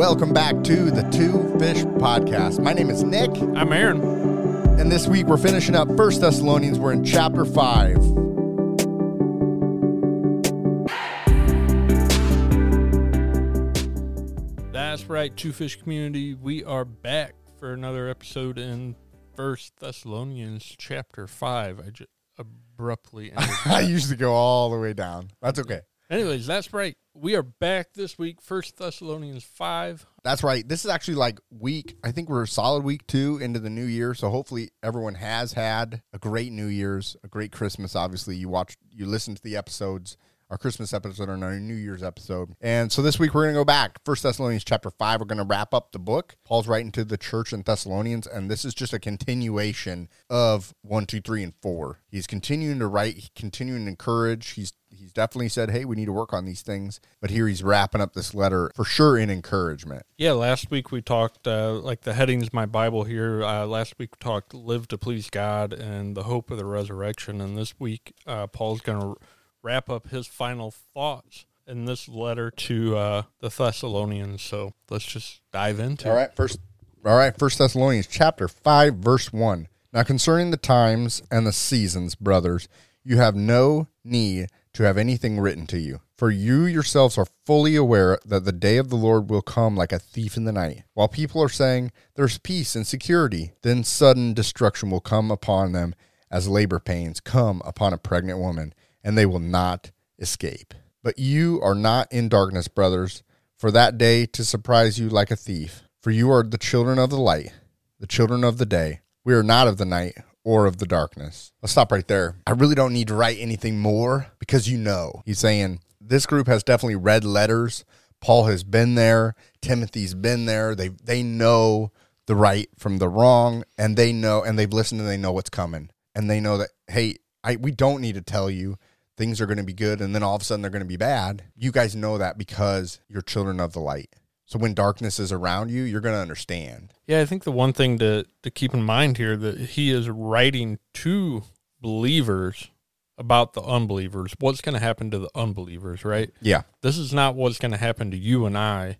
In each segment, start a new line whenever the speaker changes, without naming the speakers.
Welcome back to the Two Fish Podcast. My name is Nick,
I'm Aaron.
and this week we're finishing up First Thessalonians. We're in chapter 5.
That's right, Two Fish Community. We are back for another episode in First Thessalonians chapter five. I just abruptly ended.
I usually go all the way down. That's okay.
Anyways, that's right. We are back this week. First Thessalonians five.
That's right. This is actually like week, I think we're a solid week two into the new year. So hopefully everyone has had a great New Year's, a great Christmas. Obviously, you watched, you listened to the episodes, our Christmas episode and our New Year's episode. And so this week we're going to go back. First Thessalonians chapter five. We're going to wrap up the book. Paul's writing to the church in Thessalonians, and this is just a continuation of one, two, three, and four. He's continuing to write, continuing to encourage. He's he's definitely said, "Hey, we need to work on these things." But here he's wrapping up this letter for sure in encouragement.
Yeah, last week we talked uh, like the headings my Bible here. Uh, last week we talked live to please God and the hope of the resurrection, and this week uh, Paul's going to wrap up his final thoughts in this letter to uh, the Thessalonians. So let's just dive into.
All
it.
first all right, First Thessalonians chapter 5 verse 1. Now concerning the times and the seasons, brothers, you have no need to have anything written to you, for you yourselves are fully aware that the day of the Lord will come like a thief in the night. While people are saying there's peace and security, then sudden destruction will come upon them as labor pains come upon a pregnant woman, and they will not escape. But you are not in darkness, brothers, for that day to surprise you like a thief. For you are the children of the light, the children of the day. We are not of the night or of the darkness. Let's stop right there. I really don't need to write anything more because you know. He's saying this group has definitely read letters. Paul has been there. Timothy's been there. They they know the right from the wrong, and they know and they've listened and they know what's coming. And they know that hey, I we don't need to tell you things are going to be good and then all of a sudden they're going to be bad. You guys know that because you're children of the light. So when darkness is around you, you're going to understand.
Yeah, I think the one thing to, to keep in mind here that he is writing to believers about the unbelievers. What's going to happen to the unbelievers, right?
Yeah.
This is not what's going to happen to you and I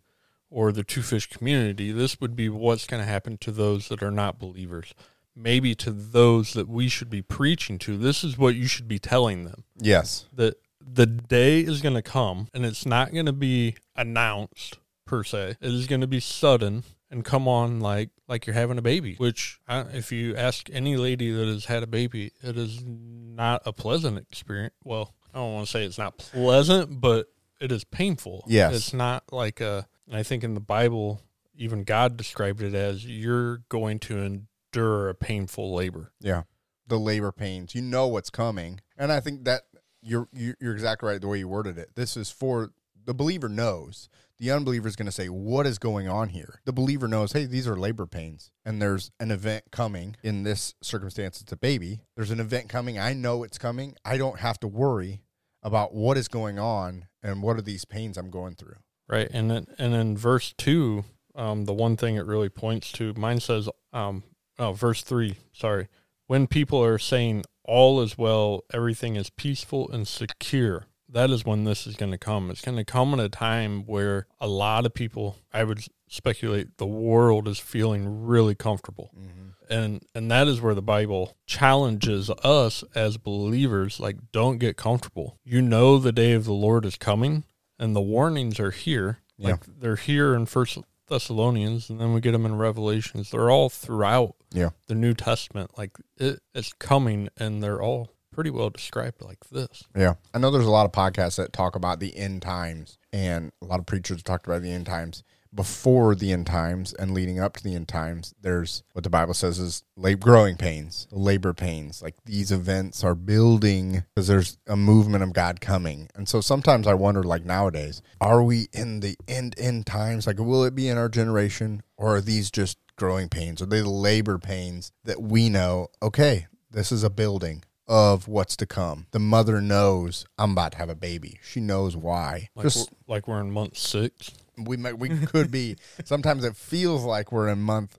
or the two fish community. This would be what's going to happen to those that are not believers. Maybe to those that we should be preaching to. This is what you should be telling them
Yes.
that the day is going to come and it's not going to be announced per se. It is going to be sudden and come on like like you're having a baby. Which, uh, if you ask any lady that has had a baby, it is not a pleasant experience. Well, I don't want to say it's not pleasant, but it is painful.
Yes.
it's not like a. I think in the Bible, even God described it as you're going to endure a painful labor.
Yeah. The labor pains. You know what's coming. And I think that you're you're exactly right the way you worded it. This is for the believer knows. The unbeliever is going to say, "What is going on here?" The believer knows, "Hey, these are labor pains, and there's an event coming. In this circumstance, it's a baby. There's an event coming. I know it's coming. I don't have to worry about what is going on and what are these pains I'm going through."
Right. And then and then verse two, um, the one thing it really points to, mine says um oh verse three, sorry. When people are saying all is well, everything is peaceful and secure. That is when this is going to come. It's going to come at a time where a lot of people, I would speculate, the world is feeling really comfortable. Mm-hmm. And and that is where the bible challenges us as believers like don't get comfortable. You know the day of the lord is coming and the warnings are here. Like they're here in first thessalonians and then we get them in revelations. They're all throughout
Yeah.
the new testament. Like it, it's coming and they're all pretty well described like this
Yeah. I know there's a lot of podcasts that talk about the end times, and a lot of preachers talked about the end times. Before the end times and leading up to the end times, there's what the Bible says is lab- growing pains, labor pains. Like these events are building because there's a movement of God coming. And so sometimes I wonder, like nowadays, are we in the end end times? Like, will it be in our generation, or are these just growing pains? Are they the labor pains that we know? Okay, this is a building of what's to come. The mother knows I'm about to have a baby. She knows why.
like,
Just
we're, like we're in month six
we might, we could be. Sometimes it feels like we're in month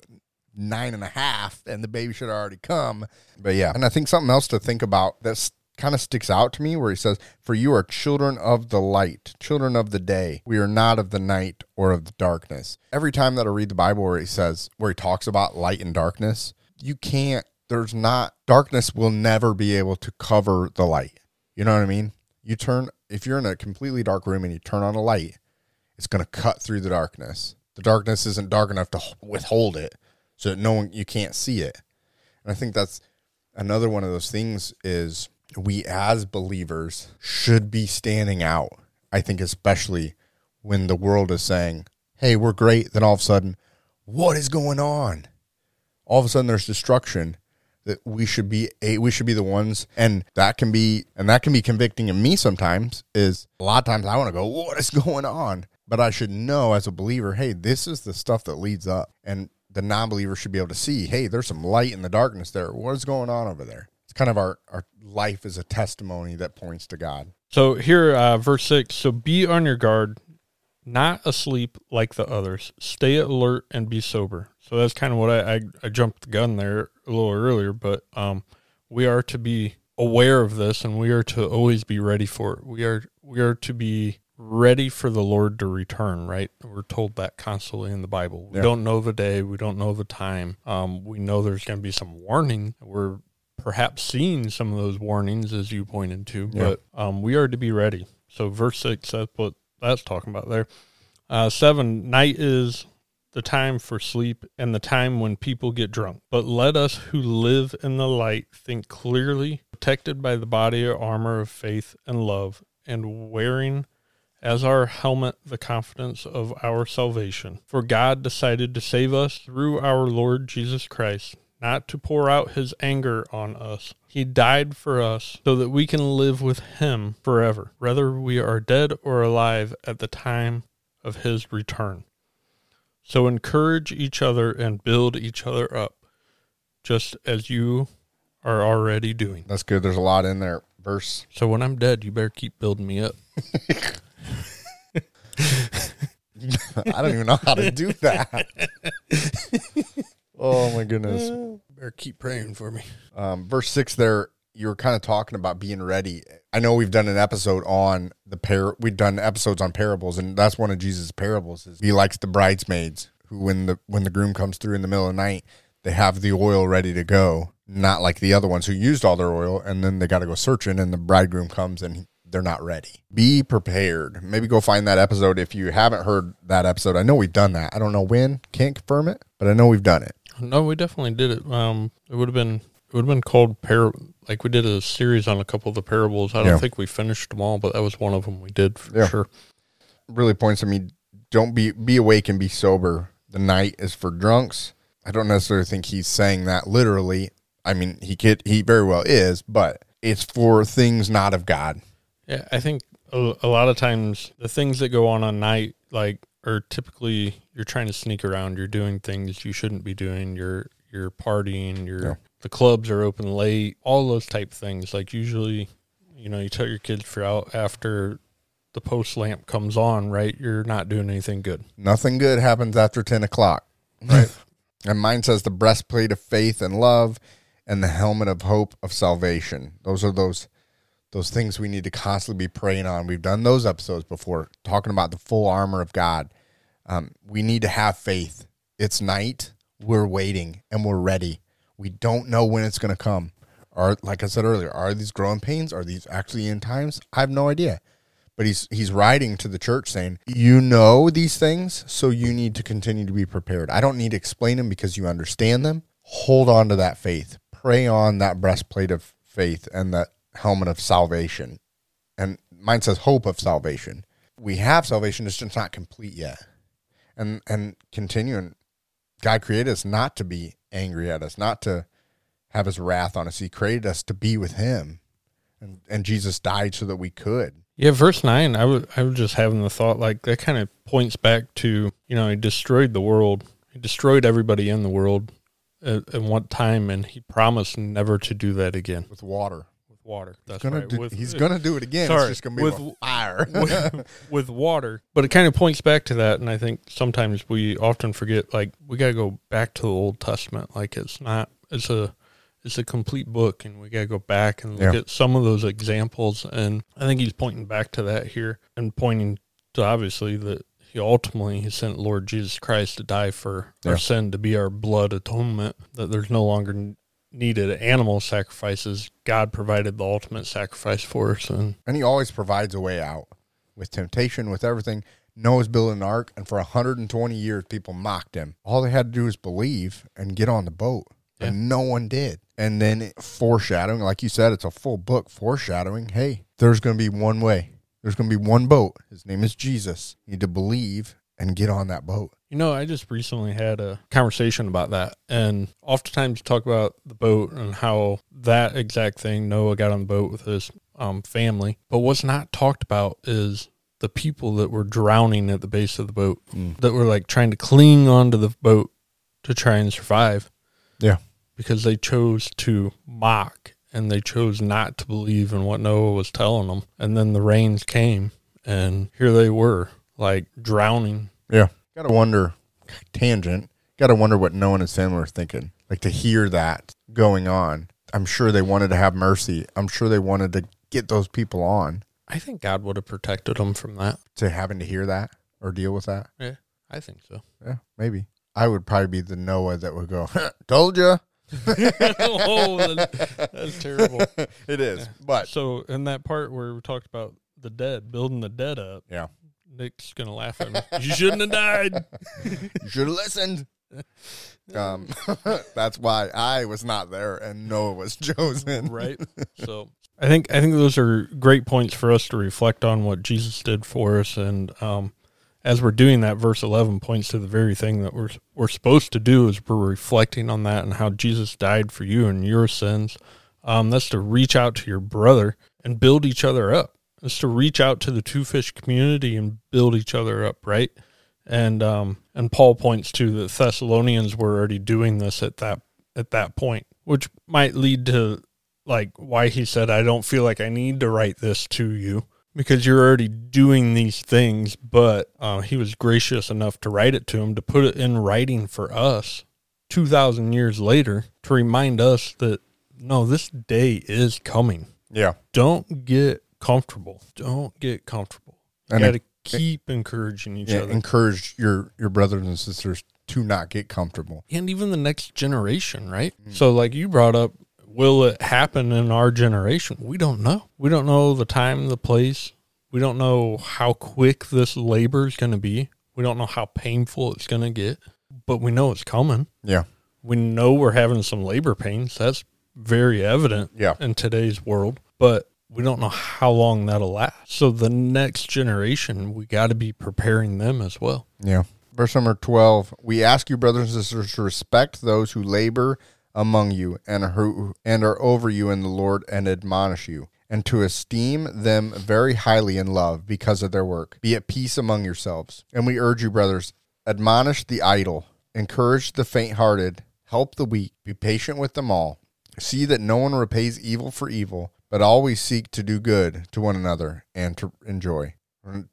nine and a half, and the baby should have already come. But yeah, and I think something else to think about that's kind of sticks out to me where he says, For you are children of the light, children of the day. We are not of the night or of the darkness. Every time that I read the Bible where he says, where he talks about light and darkness, you can't, there's not, darkness will never be able to cover the light. You know what I mean? You turn, if you're in a completely dark room and you turn on a light, it's going to cut through the darkness. The darkness isn't dark enough to withhold it so that no one, you can't see it. And I think that's another one of those things is we as believers should be standing out. I think especially when the world is saying, "Hey, we're great," then all of a sudden, what is going on? All of a sudden there's destruction that we should be a we should be the ones and that can be and that can be convicting in me sometimes is a lot of times I want to go, "What is going on?" But I should know as a believer, "Hey, this is the stuff that leads up." And the non-believer should be able to see, "Hey, there's some light in the darkness there. What's going on over there?" It's kind of our our life is a testimony that points to God.
So here, uh, verse six. So be on your guard, not asleep like the others. Stay alert and be sober. So that's kind of what I, I, I jumped the gun there a little earlier, but um, we are to be aware of this, and we are to always be ready for it. We are we are to be ready for the Lord to return. Right? We're told that constantly in the Bible. We
Yeah.
don't know the day. We don't know the time. Um, we know there's going to be some warning. We're perhaps seeing some of those warnings as you pointed to,
Yeah.
but um, we are to be ready. So verse six, that's what that's talking about there. Uh, seven, night is the time for sleep and the time when people get drunk. But let us who live in the light think clearly, protected by the body or armor of faith and love, and wearing as our helmet the confidence of our salvation. For God decided to save us through our Lord Jesus Christ, not to pour out his anger on us. He died for us so that we can live with him forever, whether we are dead or alive at the time of his return. So encourage each other and build each other up, just as you are already doing.
That's good. There's a lot in there. Verse
So when I'm dead, you better keep building me up.
I don't even know how to do that. oh my goodness.
better keep praying for me.
Um, verse six there, you were kind of talking about being ready. I know we've done an episode on the par we've done episodes on parables, and that's one of Jesus' parables is he likes the bridesmaids who when the when the groom comes through in the middle of the night, they have the oil ready to go. Not like the other ones who used all their oil and then they gotta go searching and the bridegroom comes and they're not ready. Be prepared. Maybe go find that episode if you haven't heard that episode. I know we've done that. I don't know when, can't confirm it, but I know we've done it.
No, we definitely did it. Um, it would have been it would have been called par like we did a series on a couple of the parables. I don't
Yeah.
think we finished them all, but that was one of them we did for
Yeah.
sure.
really points to me don't be be awake and be sober the night is for drunks i don't necessarily think he's saying that literally i mean he could he very well is but it's for things not of god
Yeah, I think a, a lot of times the things that go on on night like are typically you're trying to sneak around, you're doing things you shouldn't be doing, you're you're partying, you're
Yeah.
The clubs are open late, all those type things. Like usually, you know, you tell your kids for out after the post lamp comes on, right? You're not doing anything good.
nothing good happens after 10 o'clock right and mine says the breastplate of faith and love and the helmet of hope of salvation those are those those things we need to constantly be praying on we've done those episodes before talking about the full armor of god um, we need to have faith it's night we're waiting and we're ready we don't know when it's going to come. Are like i said earlier are these growing pains are these actually end times? I have no idea. But he's he's writing to the church saying you know these things so you need to continue to be prepared. I don't need to explain them because you understand them. Hold on to that faith. Pray on that breastplate of faith and that helmet of salvation. And mine says hope of salvation. We have salvation it's just not complete yet. And and continuing god created us not to be angry at us not to have his wrath on us he created us to be with him and and jesus died so that we could
Yeah, verse nine. I was I was just having the thought like that kind of points back to you know he destroyed the world. He destroyed everybody in the world at, at one time, and he promised never to do that again
with water
water. That's
gonna
right.
do,
with,
he's gonna do it again.
sorry,
it's just gonna be
with-
with, fire.
with, with water. But it kind of points back to that, and I think sometimes we often forget. Like we got to go back to the Old Testament. Like it's not. It's a. it's a complete book, and we got to go back and look
Yeah.
at some of those examples. And I think he's pointing back to that here and pointing to obviously that he ultimately he sent Lord Jesus Christ to die for
Yeah.
our sin to be our blood atonement. That there's no longer n- needed animal sacrifices. God provided the ultimate sacrifice for us, and
And he always provides a way out with temptation, with everything. Noah's building an ark, and for 120 years, people mocked him. All they had to do was believe and get on the boat, and no one did. And then foreshadowing, like you said, it's a full book foreshadowing. Hey, there's going to be one way. There's going to be one boat. His name is Jesus. You need to believe and get on that boat.
You know, I just recently had a conversation about that, and oftentimes you talk about the boat and how that exact thing Noah got on the boat with his um, family. But what's not talked about is the people that were drowning at the base of the boat, that were like trying to cling onto the boat to try and survive
Yeah.
because they chose to mock and they chose not to believe in what Noah was telling them. And then the rains came, and here they were, like drowning.
Yeah. Got to wonder, tangent, got to wonder what Noah and family were thinking. Like to hear that going on. I'm sure they wanted to have mercy. I'm sure they wanted to get those people on
I think God would have protected them from that.
to having to hear that or deal with that.
Yeah, I think so.
Yeah, maybe. I would probably be the Noah that would go, told you.
oh, that- that's terrible.
it is. But
So, in that part where we talked about the dead, building the dead up,
yeah,
Nick's gonna laugh at me. You shouldn't have died.
you should have listened. Um, that's why I was not there and Noah was chosen.
right? So I think I think those are great points for us to reflect on what Jesus did for us, and um, as we're doing that, verse eleven points to the very thing that we're we're supposed to do is we're reflecting on that and how Jesus died for you and your sins. Um, that's to reach out to your brother and build each other up. It's to reach out to the two fish community and build each other up, right? And um, and Paul points to the Thessalonians were already doing this at that at that point, which might lead to like why he said I don't feel like I need to write this to you because you're already doing these things. But uh, he was gracious enough to write it to him to put it in writing for us two thousand years later to remind us that no, this day is coming.
Yeah.
Don't get comfortable. Don't get comfortable. You got to keep encouraging each
yeah
other.
encourage your, your brothers and sisters to not get comfortable.
and even the next generation, right? Mm. So, like you brought up, will it happen in our generation? We don't know. We don't know the time, the place. We don't know how quick this labor is going to be. We don't know how painful it's going to get, but we know it's coming.
Yeah.
We know we're having some labor pains. That's very evident
Yeah.
in today's world, but we don't know how long that'll last. So, the next generation, we got to be preparing them as well.
Yeah. Verse number 12 We ask you, brothers and sisters, to respect those who labor among you and who and are over you in the Lord and admonish you, and to esteem them very highly in love because of their work. Be at peace among yourselves. And we urge you, brothers, admonish the idle, encourage the faint hearted, help the weak, be patient with them all. See that no one repays evil for evil, but always seek to do good to one another and to enjoy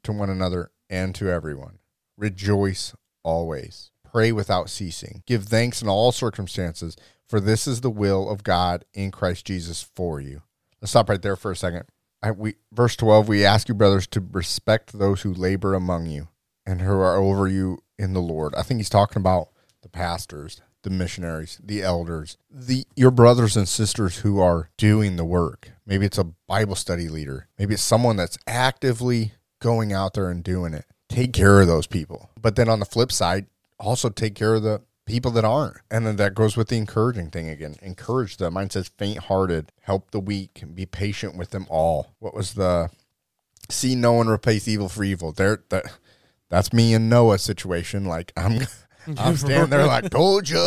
to one another and to everyone. Rejoice always. Pray without ceasing. Give thanks in all circumstances, for this is the will of God in Christ Jesus for you. Let's stop right there for a second. I, we, verse 12, we ask you, brothers, to respect those who labor among you and who are over you in the Lord. I think he's talking about the pastors, the missionaries, the elders, the your brothers and sisters who are doing the work. Maybe it's a Bible study leader. Maybe it's someone that's actively going out there and doing it. Take care of those people. But then on the flip side, also take care of the people that aren't. And then that goes with the encouraging thing again. Encourage them. Mine says faint hearted, help the weak, be patient with them all. What was the see no one replace evil for evil? There that that's me and Noah situation. Like I'm I'm standing there like told you.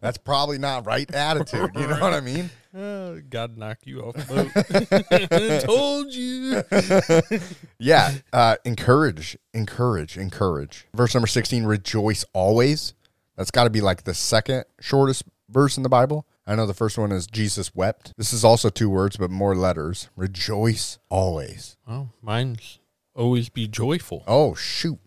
That's probably not right attitude. You know what I mean?
Uh, God knock you off the boat. Told you.
Yeah. Uh, encourage, encourage, encourage. Verse number 16, rejoice always. That's got to be like the second shortest verse in the Bible. I know the first one is Jesus wept. This is also two words, but more letters. Rejoice always.
Oh, mine's always be joyful.
Oh, shoot.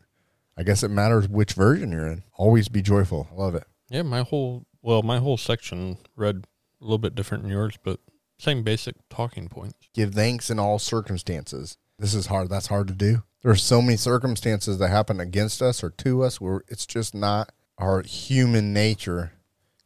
I guess it matters which version you're in. Always be joyful. I love it.
Yeah, my whole well, my whole section read a little bit different than yours, but same basic talking points.
Give thanks in all circumstances. This is hard. That's hard to do. There are so many circumstances that happen against us or to us where it's just not our human nature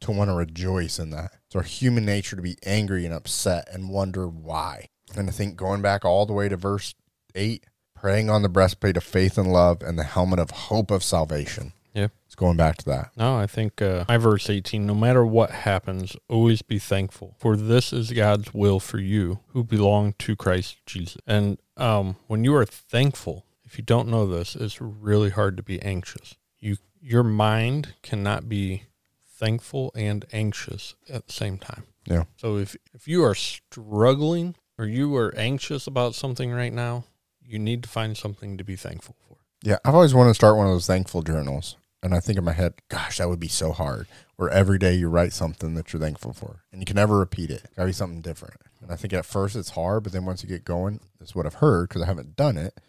to want to rejoice in that. It's our human nature to be angry and upset and wonder why. And I think going back all the way to verse 8, praying on the breastplate of faith and love and the helmet of hope of salvation.
Yeah.
It's going back to that.
No, I think uh, my verse 18 no matter what happens, always be thankful, for this is God's will for you who belong to Christ Jesus. And um, when you are thankful, if you don't know this, it's really hard to be anxious. You Your mind cannot be thankful and anxious at the same time.
Yeah.
So if, if you are struggling or you are anxious about something right now, you need to find something to be thankful for.
Yeah, I've always wanted to start one of those thankful journals. And I think in my head, gosh, that would be so hard. Where every day you write something that you're thankful for, and you can never repeat it. Got to be something different. And I think at first it's hard, but then once you get going, that's what I've heard because I haven't done it.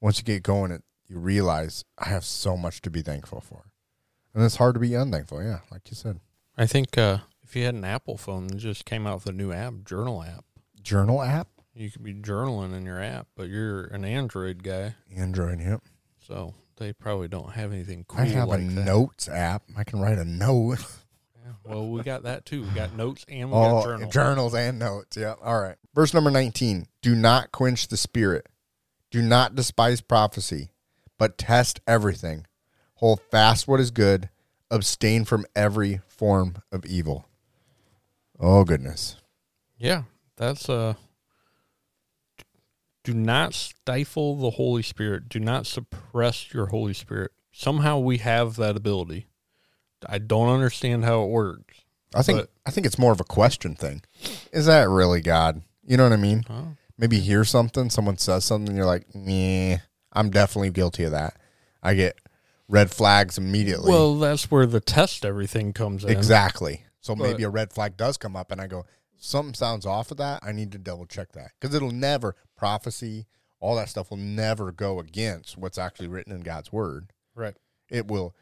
Once you get going, it you realize I have so much to be thankful for, and it's hard to be unthankful. Yeah, like you said,
I think uh, if you had an Apple phone that just came out with a new app, journal app,
journal app,
you could be journaling in your app, but you're an Android guy,
Android. Yep.
so they probably don't have anything cool.
I have
like
a
that.
notes app. I can write a note.
Yeah, well, we got that too. We got notes and we
Oh,
got journals.
journals and notes. Yeah. All right. Verse number 19. Do not quench the spirit. Do not despise prophecy, but test everything. Hold fast what is good. Abstain from every form of evil. Oh, goodness.
yeah, that's uh. Do not stifle the Holy Spirit. Do not suppress your Holy Spirit. Somehow we have that ability. I don't understand how it works.
I think
But-
I think it's more of a question thing. Is that really God? You know what I mean?
Oh.
Maybe hear something, someone says something, you're like, nah, I'm definitely guilty of that. I get red flags immediately.
Well, that's where the test everything comes in.
Exactly. So
But-
maybe a red flag does come up, and I go, something sounds off of that. I need to double check that because it'll never prophecy, all that stuff will never go against what's actually written in God's word.
Right.
It will.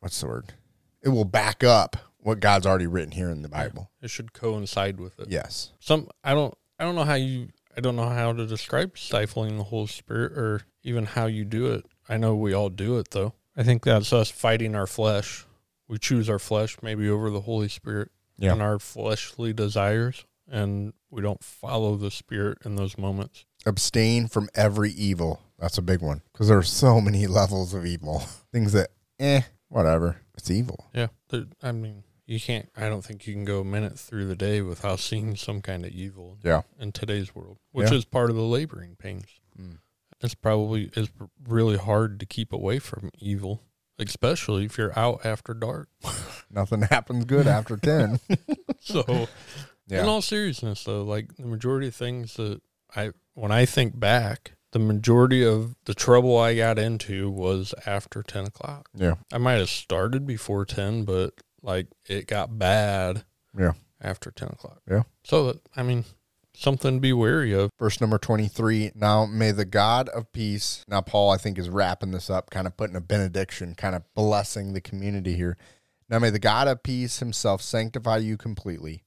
What's the word? It will back up what God's already written here in the Bible.
It should coincide with it.
Yes.
Some I don't I don't know how you I don't know how to describe stifling the Holy Spirit or even how you do it. I know we all do it though. I think that's us fighting our flesh. We choose our flesh maybe over the Holy Spirit
Yeah.
and our fleshly desires and we don't follow the spirit in those moments.
Abstain from every evil. That's a big one because there are so many levels of evil. Things that, eh, whatever. It's evil.
Yeah. I mean, you can't I don't think you can go a minute through the day without seeing some kind of evil
Yeah.
in today's world, which
Yeah.
is part of the laboring pains.
Mm.
It's probably is really hard to keep away from evil, especially if you're out after dark.
Nothing happens good after 10.
So,
Yeah.
in all seriousness, though, like the majority of things that I, when I think back, the majority of the trouble I got into was after ten o'clock.
Yeah.
I might have started before ten, but like it got bad
Yeah.
after ten o'clock.
Yeah.
So, I mean, something to be wary of.
Verse number 23. Now may the God of peace. Now, Paul, I think, is wrapping this up, kind of putting a benediction, kind of blessing the community here. Now may the God of peace himself sanctify you completely,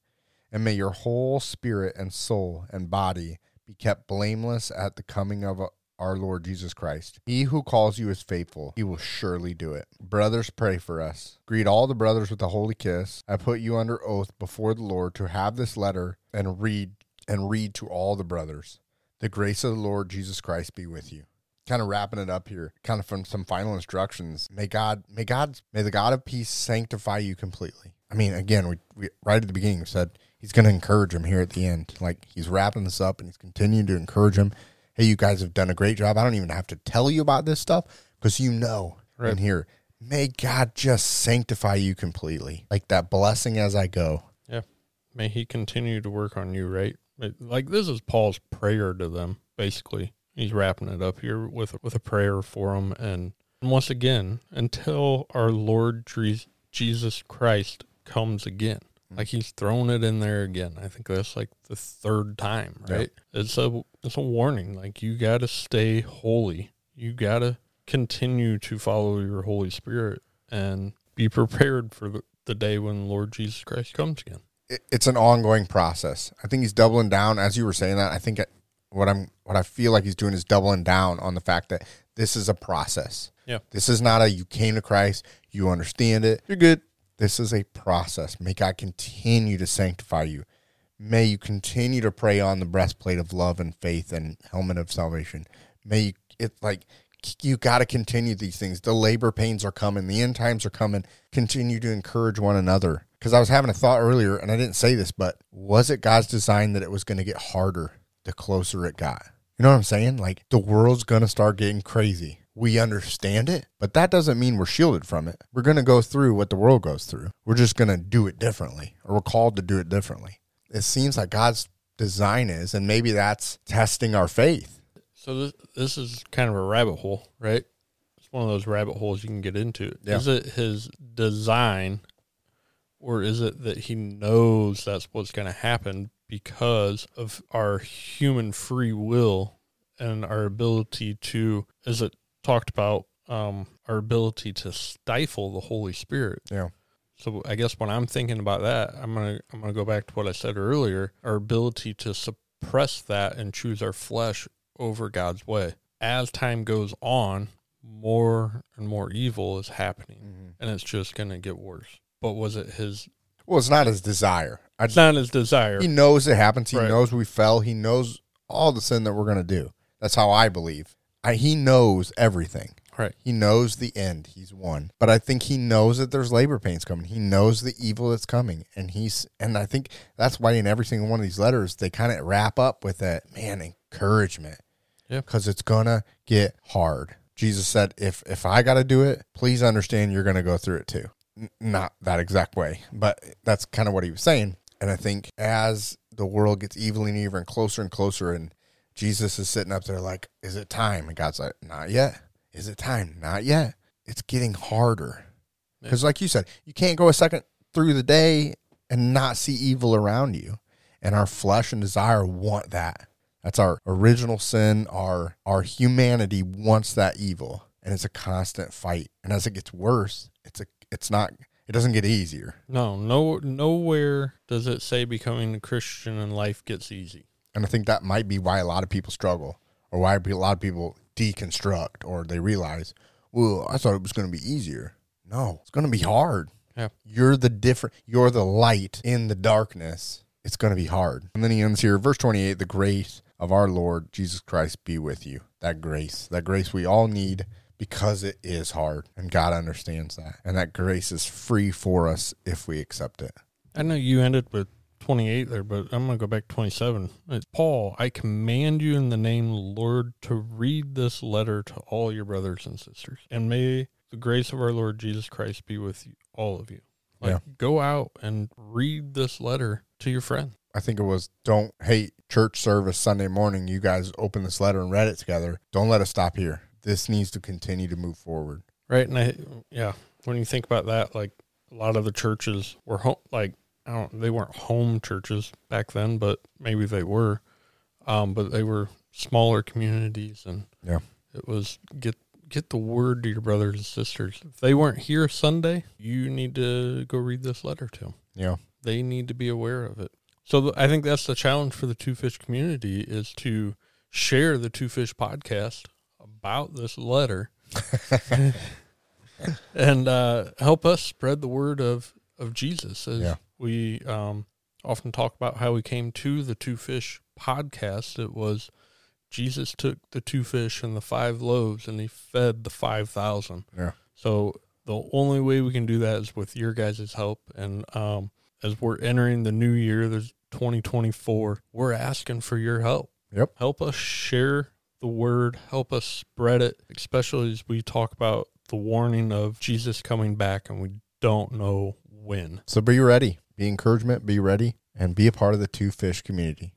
and may your whole spirit and soul and body be kept blameless at the coming of our Lord Jesus Christ. He who calls you is faithful. He will surely do it. Brothers, pray for us. Greet all the brothers with a holy kiss. I put you under oath before the Lord to have this letter and read and read to all the brothers. The grace of the Lord Jesus Christ be with you. Kind of wrapping it up here, kind of from some final instructions. May God, may God, may the God of peace sanctify you completely. I mean, again, we, we right at the beginning said he's going to encourage him here at the end. Like he's wrapping this up and he's continuing to encourage him. Hey, you guys have done a great job. I don't even have to tell you about this stuff because you know
Right.
in here. May God just sanctify you completely, like that blessing as I go. Yeah.
May he continue to work on you, right? Like this is Paul's prayer to them, basically. He's wrapping it up here with with a prayer for them, and, and once again, until our Lord Jesus Christ comes again, Mm-hmm. like he's thrown it in there again. I think that's like the third time,
Yep.
right? It's a it's a warning. Like you got to stay holy. You got to continue to follow your Holy Spirit and be prepared for the, the day when Lord Jesus Christ comes again.
it, it's an ongoing process. I think he's doubling down as you were saying that. I think what I'm what I feel like he's doing is doubling down on the fact that this is a process.
Yeah.
This is not a you came to Christ, you understand it, you're good. This is a process. May God continue to sanctify you. May you continue to pray on the breastplate of love and faith and helmet of salvation. May you, it's like you got to continue these things. The labor pains are coming, the end times are coming. Continue to encourage one another. Because I was having a thought earlier, and I didn't say this, but was it God's design that it was going to get harder the closer it got? You know what I'm saying? Like the world's going to start getting crazy. We understand it, but that doesn't mean we're shielded from it. We're going to go through what the world goes through. We're just going to do it differently, or we're called to do it differently. It seems like God's design is, and maybe that's testing our faith.
So this this is kind of a rabbit hole, right? It's one of those rabbit holes you can get into.
Yeah.
Is it his design, or is it that he knows that's what's going to happen because of our human free will and our ability to, as it talked about, um, our ability to stifle the Holy Spirit.
Yeah.
So I guess when I'm thinking about that, I'm gonna I'm gonna go back to what I said earlier. Our ability to suppress that and choose our flesh over God's way. As time goes on, more and more evil is happening, and it's just gonna get worse. But was it his?
Well, it's not his desire. I
It's not his desire.
He knows it happens. He
Right.
knows we fell. He knows all the sin that we're going to do. That's how I believe. I, he knows everything.
Right.
He knows the end. He's won. But I think he knows that there's labor pains coming. He knows the evil that's coming. And he's and I think that's why in every single one of these letters they kind of wrap up with that man encouragement.
Yeah.
Because it's gonna get hard. Jesus said, if if I gotta do it, please understand you're gonna go through it too. N- not that exact way, but that's kind of what he was saying. And I think as the world gets evil and even closer and closer, and Jesus is sitting up there like, is it time? And God's like, not yet. Is it time? Not yet. It's getting harder. Because, like you said, you can't go a second through the day and not see evil around you. And our flesh and desire want that. That's our original sin. Our our humanity wants that evil, and it's a constant fight. And as it gets worse, it's a it's not. It doesn't get easier.
No, no, nowhere does it say becoming a Christian in life gets easy.
And I think that might be why a lot of people struggle, or why a lot of people deconstruct, or they realize, well, I thought it was going to be easier. No, it's going to be hard.
Yeah.
You're the different. You're the light in the darkness. It's going to be hard. And then he ends here, verse 28 the grace of our Lord Jesus Christ be with you. That grace, that grace we all need because it is hard. And God understands that. And that grace is free for us if we accept it.
I know you ended with 28 there, but I'm going to go back to 27. It's Paul, I command you in the name of the Lord to read this letter to all your brothers and sisters. And may the grace of our Lord Jesus Christ be with you, all of you. Like,
Yeah.
go out and read this letter to your friend.
I think it was don't hate church service Sunday morning. You guys opened this letter and read it together. Don't let us stop here. This needs to continue to move forward.
Right. And I, yeah, when you think about that, like a lot of the churches were home, like, I don't, they weren't home churches back then, but maybe they were. Um, but they were smaller communities and
Yeah.
it was get, get the word to your brothers and sisters. If they weren't here Sunday, you need to go read this letter to them.
Yeah.
They need to be aware of it. So th- I think that's the challenge for the Two Fish community is to share the Two Fish podcast about this letter and uh, help us spread the word of, of Jesus. As
Yeah.
We um, often talk about how we came to the Two Fish podcast, it was Jesus took the two fish and the five loaves and he fed the 5,000.
Yeah.
So the only way we can do that is with your guys' help. And um, as we're entering the new year, there's 2024, we're asking for your help.
Yep.
Help us share the word, help us spread it, especially as we talk about the warning of Jesus coming back and we don't know when.
So be ready. Be encouragement. Be ready. And be a part of the two fish community.